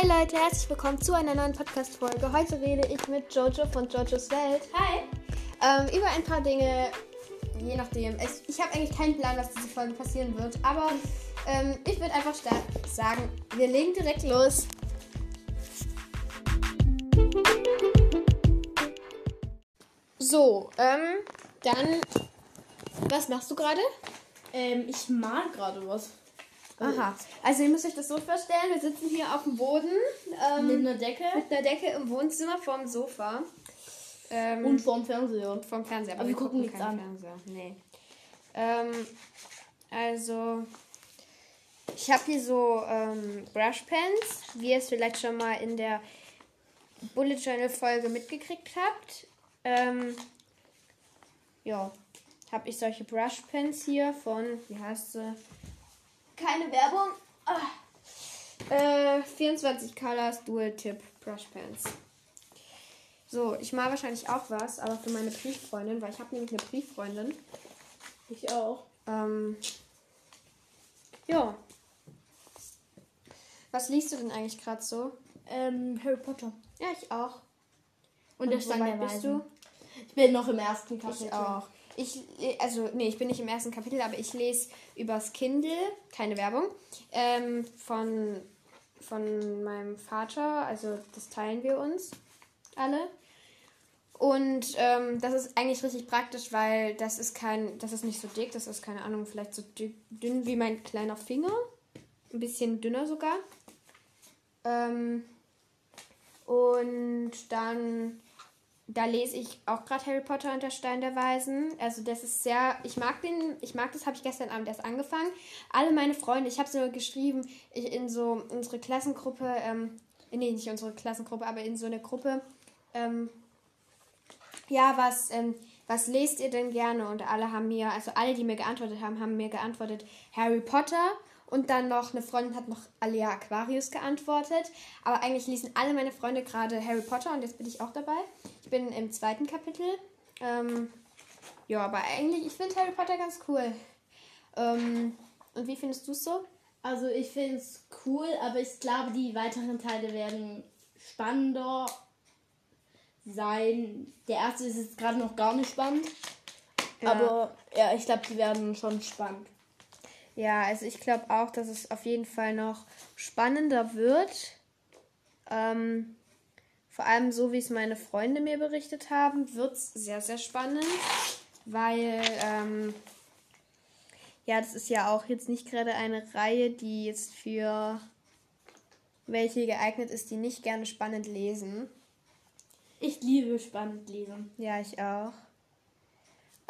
Hi Leute, herzlich willkommen zu einer neuen Podcast-Folge. Heute rede ich mit Jojo von Jojos Welt. Hi. Ähm, über ein paar Dinge, je nachdem. Ich, ich habe eigentlich keinen Plan, was diese Folge passieren wird, aber ähm, ich würde einfach sagen, wir legen direkt los. So, ähm, dann, was machst du gerade? Ähm, ich mal gerade was. Aha. Also ihr müsst euch das so vorstellen, wir sitzen hier auf dem Boden. Ähm, Mit einer Decke. Mit einer Decke im Wohnzimmer vorm Sofa. Ähm, Und vorm Fernseher. und vorm Fernseher. Aber wir gucken nichts keinen an. Fernseher. Nee. Ähm, also, ich habe hier so ähm, Brushpens, wie ihr es vielleicht schon mal in der Bullet Journal Folge mitgekriegt habt. Ähm, ja, habe ich solche Brushpens hier von, wie heißt sie? Keine Werbung. Ah. Äh, 24 Colors Dual Tip Brushpens. So, ich mal wahrscheinlich auch was, aber für meine Brieffreundin, weil ich habe nämlich eine Brieffreundin. Ich auch. Ähm, ja. Was liest du denn eigentlich gerade so? Ähm, Harry Potter. Ja, ich auch. Und, Und der Stein der bist Weisen. Ich bin noch im ersten Kapitel. Ich auch. Ich, also, nee, ich bin nicht im ersten Kapitel, aber ich lese übers Kindle, keine Werbung, ähm, von, von meinem Vater. Also, das teilen wir uns alle. Und ähm, das ist eigentlich richtig praktisch, weil das ist kein, das ist nicht so dick, das ist keine Ahnung, vielleicht so dünn, wie mein kleiner Finger. Ein bisschen dünner sogar. Ähm, und dann, da lese ich auch gerade Harry Potter und der Stein der Weisen. Also das ist sehr, ich mag den, ich mag das, habe ich gestern Abend erst angefangen. Alle meine Freunde, ich habe es nur geschrieben, ich, in so unsere Klassengruppe, ähm, nee, nicht unsere Klassengruppe, aber in so eine Gruppe, ähm, ja, was, ähm, was lest ihr denn gerne? Und alle haben mir, also alle, die mir geantwortet haben, haben mir geantwortet Harry Potter. Und dann noch, eine Freundin hat noch Alea Aquarius geantwortet. Aber eigentlich lesen alle meine Freunde gerade Harry Potter und jetzt bin ich auch dabei. Ich bin im zweiten Kapitel. Ähm, ja, aber eigentlich, ich finde Harry Potter ganz cool. Ähm, und wie findest du es so? Also ich finde es cool, aber ich glaube, die weiteren Teile werden spannender sein. Der erste ist jetzt gerade noch gar nicht spannend. Ja. Aber ja, ich glaube, die werden schon spannend. Ja, also ich glaube auch, dass es auf jeden Fall noch spannender wird. Ähm, vor allem so, wie es meine Freunde mir berichtet haben, wird es sehr, sehr spannend. Weil, ähm, ja, das ist ja auch jetzt nicht gerade eine Reihe, die jetzt für welche geeignet ist, die nicht gerne spannend lesen. Ich liebe spannend lesen. Ja, ich auch.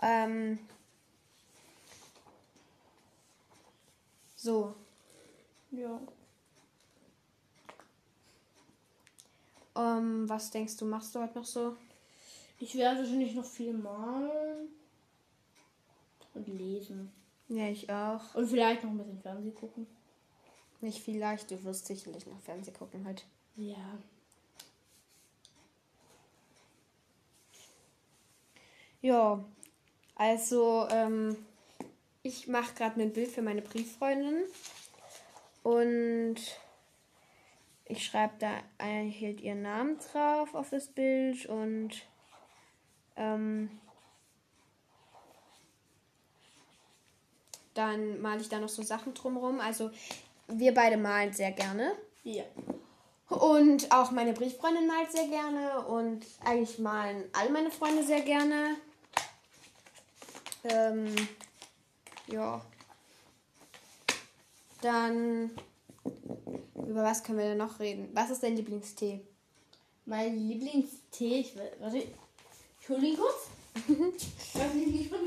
Ähm, so, Ja. ähm, was denkst du, machst du heute noch so? Ich werde wahrscheinlich noch viel malen und lesen. Ja, ich auch. Und vielleicht noch ein bisschen Fernsehen gucken. Nicht vielleicht, du wirst sicherlich noch Fernsehen gucken heute. Ja. Ja, also ähm, ich mache gerade ein Bild für meine Brieffreundin und ich schreibe da erhielt ihren Namen drauf auf das Bild und ähm, dann male ich da noch so Sachen drumherum. Also wir beide malen sehr gerne. Ja. Und auch meine Brieffreundin malt sehr gerne und eigentlich malen alle meine Freunde sehr gerne. Ähm, ja. Dann, über was können wir denn noch reden? Was ist dein Lieblingstee? Mein Lieblingstee, ich will, warte, ich weiß nicht, ist.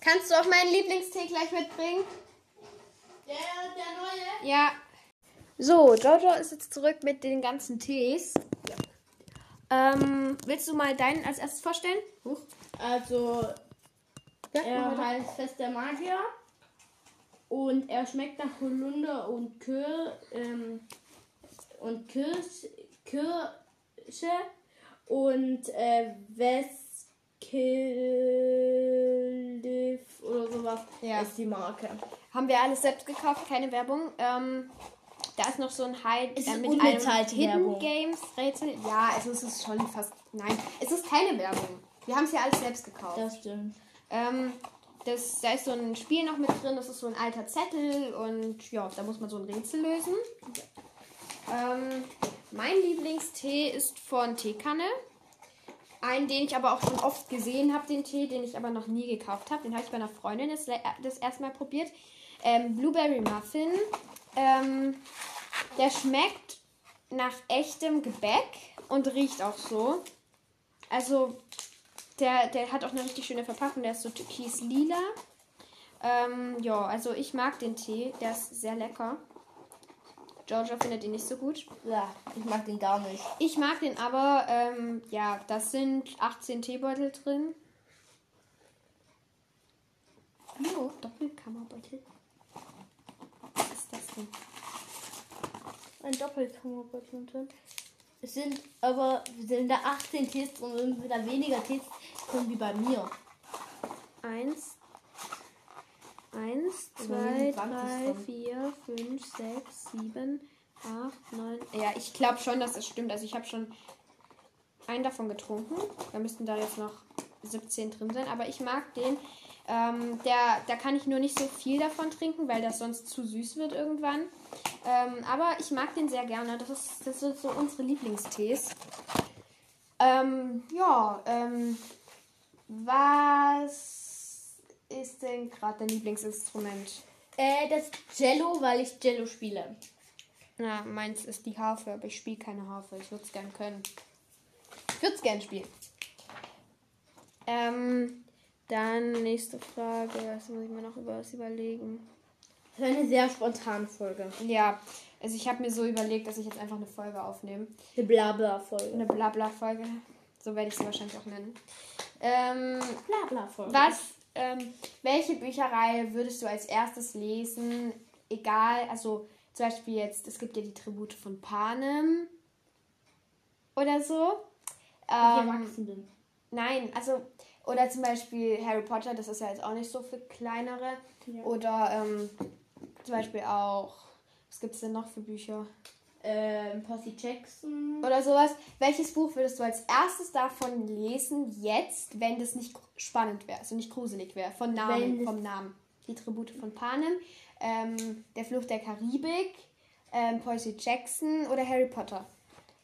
Kannst du auch meinen Lieblingstee gleich mitbringen? Der, der neue? Ja. So, Jojo ist jetzt zurück mit den ganzen Tees. Ähm, willst du mal deinen als erstes vorstellen? Huch. Also, Ja, er heißt Fest der Magier. Und er schmeckt nach Holunder und Kür, ähm, und Kirsch, Kirsche und äh, Westkildiff oder sowas Ja. ist die Marke. Haben wir alles selbst gekauft, keine Werbung. Ähm, Da ist noch so ein Hide äh, mit einem Hidden. Games Rätsel. Ja, also es ist schon fast. Nein, es ist keine Werbung. Wir haben es ja alles selbst gekauft. Das stimmt. Ähm, das, da ist so ein Spiel noch mit drin, das ist so ein alter Zettel und ja, da muss man so ein Rätsel lösen. Ähm, mein Lieblingstee ist von Teekanne. Einen, den ich aber auch schon oft gesehen habe, den Tee, den ich aber noch nie gekauft habe. Den habe ich bei einer Freundin das, das erste Mal probiert. Ähm, Blueberry Muffin. Ähm, der schmeckt nach echtem Gebäck und riecht auch so. Also der, der hat auch eine richtig schöne Verpackung. Der ist so türkis-lila. Ähm, ja, also ich mag den Tee. Der ist sehr lecker. Georgia findet ihn nicht so gut. Ja, ich mag den gar nicht. Ich mag den aber. Ähm, ja, das sind 18 Teebeutel drin. Oh, Doppelkammerbeutel. Was ist das denn? Ein Doppelkammerbeutel drin. Es sind aber sind da 18 Tests und sind wieder weniger Tests drin wie bei mir. Eins. Eins, zwei, dann sind 20 drei, vier, fünf, sechs, sieben, acht, neun. Ja, ich glaube schon, dass das stimmt. Also ich habe schon einen davon getrunken. Da müssten da jetzt noch 17 drin sein. Aber ich mag den. Ähm, der, da kann ich nur nicht so viel davon trinken, weil das sonst zu süß wird irgendwann. Ähm, aber ich mag den sehr gerne. Das, ist, das sind so unsere Lieblingstees. Ähm, ja, ähm, was ist denn gerade dein Lieblingsinstrument? Äh, das Jello, weil ich Jello spiele. Na, meins ist die Harfe, aber ich spiele keine Harfe. Ich würde es gern können. Ich würde es gern spielen. Ähm, dann nächste Frage. Was muss ich mir noch über was überlegen? Das ist eine sehr spontane Folge. Ja, also ich habe mir so überlegt, dass ich jetzt einfach eine Folge aufnehme. Eine Blabla-Folge. Eine Blabla-Folge. So werde ich sie wahrscheinlich auch nennen. Ähm, Blabla-Folge. Was, ähm, welche Bücherreihe würdest du als erstes lesen? Egal, also zum Beispiel jetzt, es gibt ja die Tribute von Panem oder so. Ähm, erwachsen bin. nein, also, oder zum Beispiel Harry Potter, das ist ja jetzt auch nicht so für kleinere. Ja. Oder ähm, zum Beispiel auch, was gibt es denn noch für Bücher? Ähm, Percy Jackson. Oder sowas. Welches Buch würdest du als erstes davon lesen, jetzt, wenn das nicht spannend wäre, also nicht gruselig wäre, von Namen, vom Namen? Die Tribute von Panem, ähm, Der Fluch der Karibik, ähm, Percy Jackson oder Harry Potter?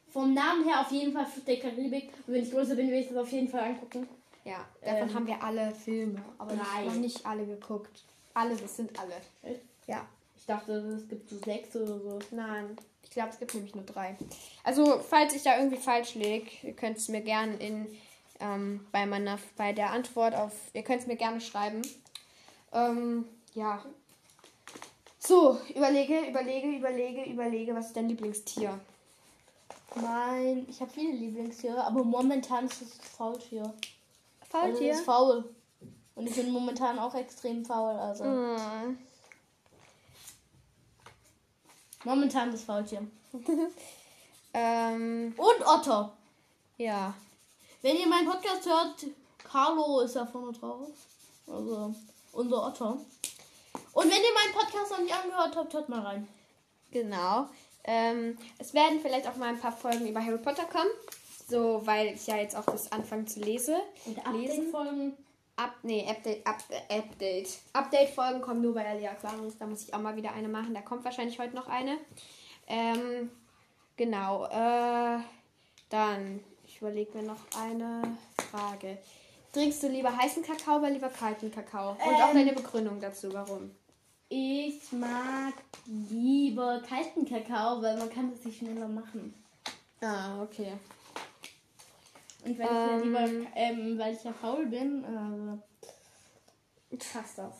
Vom Namen her auf jeden Fall Fluch der Karibik. Und wenn ich größer bin, werde ich das auf jeden Fall angucken. Ja, davon Ähm, haben wir alle Filme, aber Drei. noch nicht alle geguckt. Alle, das sind alle. Echt? Ja. Ich dachte, es gibt so sechs oder so. Nein, ich glaube, es gibt nämlich nur drei. Also, falls ich da irgendwie falsch liege, ihr könnt es mir gerne in ähm, bei meiner bei der Antwort auf, ihr könnt es mir gerne schreiben. Ähm, ja. So, überlege, überlege, überlege, überlege, was ist dein Lieblingstier? Mein, ich habe viele Lieblingstiere, aber momentan ist es Faultier. Also Faultier? es ist faul. Und ich bin momentan auch extrem faul. Also Hm. momentan das Faultier. ähm, Und Otter. ja. Wenn ihr meinen Podcast hört, Carlo ist ja vorne drauf. Also unser Otter. Und wenn ihr meinen Podcast noch nicht angehört habt, hört mal rein. Genau. Ähm, es werden vielleicht auch mal ein paar Folgen über Harry Potter kommen. So, weil ich ja jetzt auch das anfangen zu lese. Und lesen. Update-Folgen. Up, nee, Update, up, Update. Update-Folgen kommen nur bei Alia Aquarius. Da muss ich auch mal wieder eine machen. Da kommt wahrscheinlich heute noch eine. Ähm, genau. Äh, dann, ich überlege mir noch eine Frage. Trinkst du lieber heißen Kakao oder lieber kalten Kakao? Und auch Ähm. deine Begründung dazu, warum? Ich mag lieber kalten Kakao, weil man kann es sich schneller machen. Ah, okay. Und weil ich ja Ähm. lieber, ähm, weil ich ja faul bin, also passt das.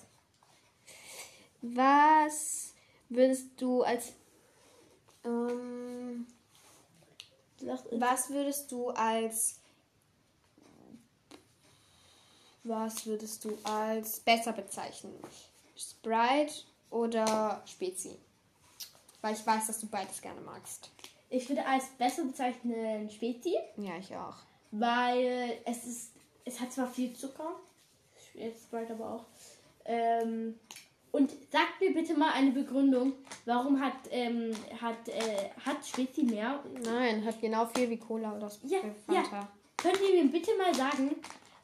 Was würdest du als ähm, was würdest du als was würdest du als besser bezeichnen? Sprite oder Spezi? Weil ich weiß, dass du beides gerne magst. Ich würde als besser bezeichnen Spezi, Ja, ich auch. Weil es ist, es hat zwar viel Zucker, jetzt Sprite aber auch, ähm, Und sagt mir bitte mal eine Begründung, warum hat, ähm, hat, äh, hat Spezi mehr? Nein, hat genau viel wie Cola oder Ja, äh, ja. Fanta. Könnt ihr mir bitte mal sagen,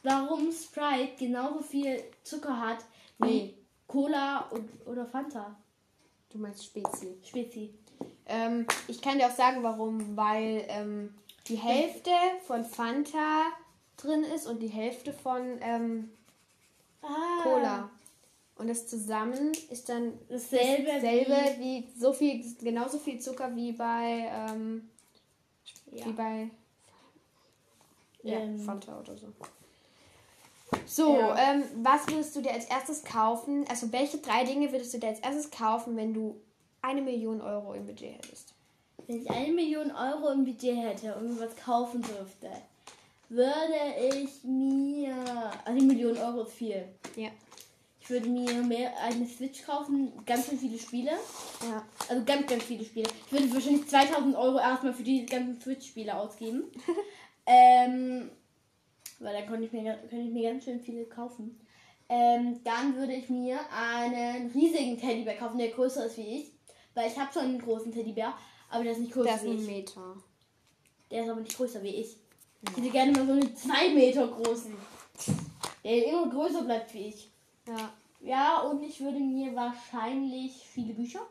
warum Sprite genauso viel Zucker hat wie Nee. Cola und, oder Fanta? Du meinst Spezi. Spezi. Ähm, ich kann dir auch sagen, warum. Weil ähm, die Hälfte von Fanta drin ist und die Hälfte von ähm, Ah. Cola. Und das zusammen ist dann Dasselbe dasselbe wie, so viel, genauso viel Zucker wie bei, ähm, Ja. wie bei ja, Ähm. Fanta oder so. So, Ja. ähm, was würdest du dir als erstes kaufen? Also welche drei Dinge würdest du dir als erstes kaufen, wenn du eine Million Euro im Budget hättest? Wenn ich eine Million Euro im Budget hätte und mir was kaufen dürfte, würde ich mir. Also die Million Euro ist viel. Ja. Ich würde mir mehr eine Switch kaufen, ganz schön viele Spiele. Ja. Also ganz, ganz viele Spiele. Ich würde wahrscheinlich 2000 Euro erstmal für die ganzen Switch-Spiele ausgeben. ähm, weil dann konnte ich, mir, könnte ich mir ganz schön viele kaufen. Ähm, dann würde ich mir einen riesigen Teddybär kaufen, der größer ist wie ich. Weil ich habe schon einen großen Teddybär, aber der ist nicht größer Das ist wie ein ich. Meter. Der ist aber nicht größer wie ich. Ich hätte gerne mal so einen 2 Meter großen. Der immer größer bleibt wie ich. Ja. Ja, und ich würde mir wahrscheinlich viele Bücher.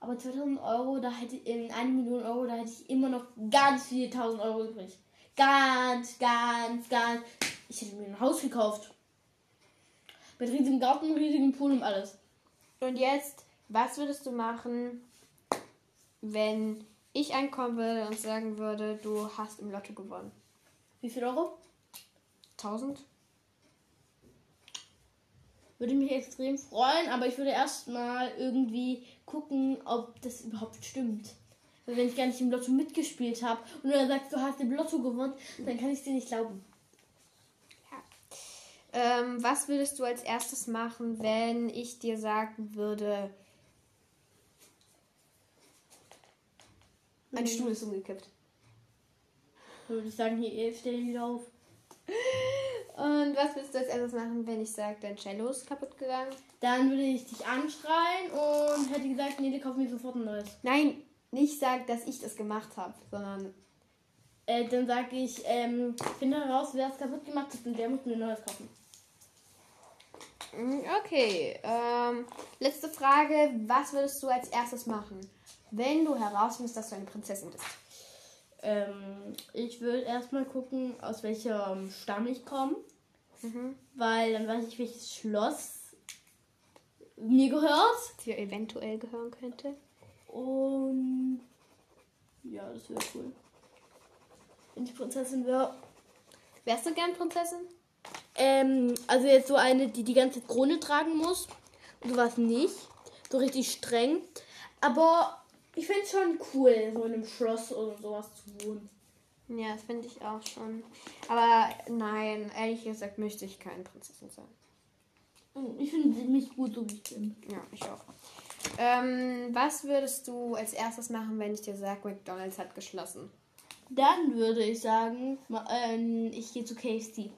Aber 2000 Euro, da hätte in eine Million Euro, da hätte ich immer noch ganz viele 1000 Euro übrig. Ganz, ganz, ganz. Ich hätte mir ein Haus gekauft. Mit riesigem Garten, riesigem Pool und alles. Und jetzt, was würdest du machen, wenn ich ankommen würde und sagen würde, du hast im Lotto gewonnen? Wie viel Euro? 1000? Würde mich extrem freuen, aber ich würde erstmal irgendwie gucken, ob das überhaupt stimmt. Weil wenn ich gar nicht im Lotto mitgespielt habe und du dann sagst, du hast im Lotto gewonnen, dann kann ich dir nicht glauben. Ähm, was würdest du als erstes machen, wenn ich dir sagen würde, ein Stuhl ist umgekippt? Dann würde ich sagen, hier, stell ihn wieder auf. Und was würdest du als erstes machen, wenn ich sage, dein Cello ist kaputt gegangen? Dann würde ich dich anschreien und hätte gesagt, nee, kauf mir sofort ein neues. Nein, nicht sagen, dass ich das gemacht habe, sondern Äh, dann sage ich, ähm, finde heraus, wer es kaputt gemacht hat und der muss mir ein neues kaufen. Mm, Okay, ähm, letzte Frage. Was würdest du als erstes machen, wenn du herausfindest, dass du eine Prinzessin bist? Ähm, ich würde erstmal gucken, aus welchem Stamm ich komme. Mhm. Weil dann weiß ich, welches Schloss mir gehört. Dir eventuell gehören könnte. Und ja, das wäre cool. Wenn ich Prinzessin wäre. Wärst du gern Prinzessin? Ähm, also jetzt so eine, die die ganze Krone tragen muss. Und sowas nicht. So richtig streng. Aber ich finde es schon cool, so in einem Schloss oder sowas zu wohnen. Ja, das finde ich auch schon. Aber nein, ehrlich gesagt möchte ich keine Prinzessin sein. Und Ich finde mich gut, so wie ich bin. Ja, ich auch. Ähm, was würdest du als erstes machen, wenn ich dir sage, McDonalds hat geschlossen? Dann würde ich sagen, ähm, ich gehe zu KFC.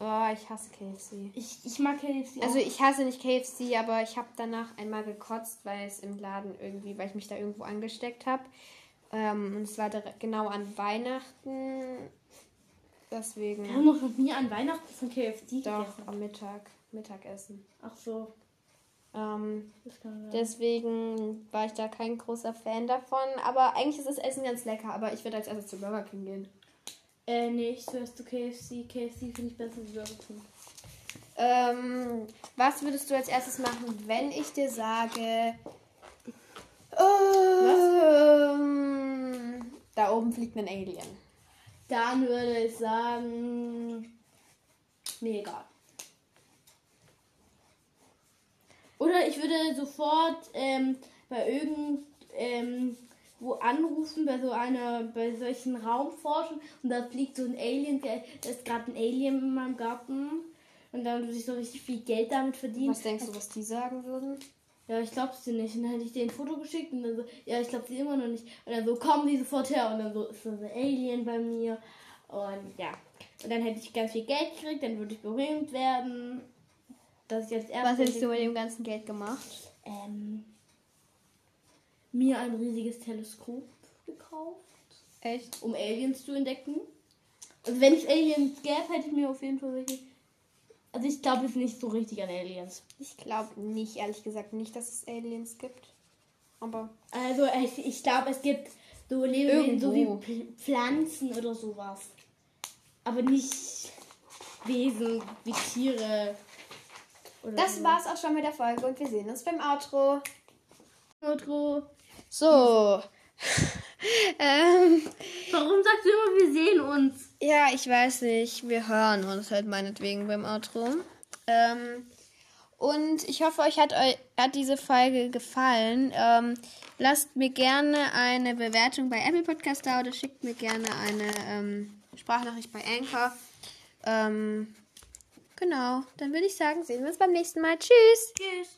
Oh, ich hasse KFC. Ich, ich mag KFC Also auch. ich hasse nicht KFC, aber ich habe danach einmal gekotzt, weil es im Laden irgendwie, weil ich mich da irgendwo angesteckt habe. Ähm, und es war genau an Weihnachten. Deswegen Wir haben noch nie an Weihnachten von KFC doch gegessen. am Mittag, Mittagessen. Ach so, Ähm, deswegen war ich da kein großer Fan davon. Aber eigentlich ist das Essen ganz lecker. Aber ich würde als erstes zu Burger King gehen. Äh, nee, ich zuerst zu KFC. KFC finde ich besser als Burger King. Ähm, was würdest du als erstes machen, wenn ich dir sage. Ähm, da oben fliegt ein Alien. Dann würde ich sagen. Nee, egal. Oder ich würde sofort ähm, bei irgend ähm, wo anrufen, bei so einer, bei solchen Raumforschung und da fliegt so ein Alien, da ist gerade ein Alien in meinem Garten und dann würde ich so richtig viel Geld damit verdienen. Was denkst du, was die sagen würden? Ja, ich glaub's dir nicht. Und dann hätte ich dir ein Foto geschickt und dann so, ja, ich glaub sie immer noch nicht. Und dann so, kommen die sofort her. Und dann so, ist so ein Alien bei mir. Und ja. Und dann hätte ich ganz viel Geld gekriegt, dann würde ich berühmt werden. dass ich als Was erstes hättest du mit dem ganzen Geld gemacht? ähm, mir ein riesiges Teleskop gekauft, Echt? um Aliens zu entdecken. Also wenn es Aliens gäbe, hätte ich mir auf jeden Fall welche. Also ich glaube jetzt nicht so richtig an Aliens. Ich glaube nicht, ehrlich gesagt, nicht, dass es Aliens gibt. Aber Also ich, ich glaube, es gibt so Lebewesen, so wie Pflanzen oder sowas. Aber nicht Wesen wie Tiere. Das so. war's auch schon mit der Folge und wir sehen uns beim Outro. Outro. So. ähm, Warum sagst du immer, wir sehen uns? ja, ich weiß nicht. Wir hören uns halt meinetwegen beim Outro. Ähm, und ich hoffe, euch hat, hat diese Folge gefallen. Ähm, lasst mir gerne eine Bewertung bei Apple Podcast da oder schickt mir gerne eine ähm, Sprachnachricht bei Anchor. Ähm, genau, dann würde ich sagen, sehen wir uns beim nächsten Mal. Tschüss! Tschüss.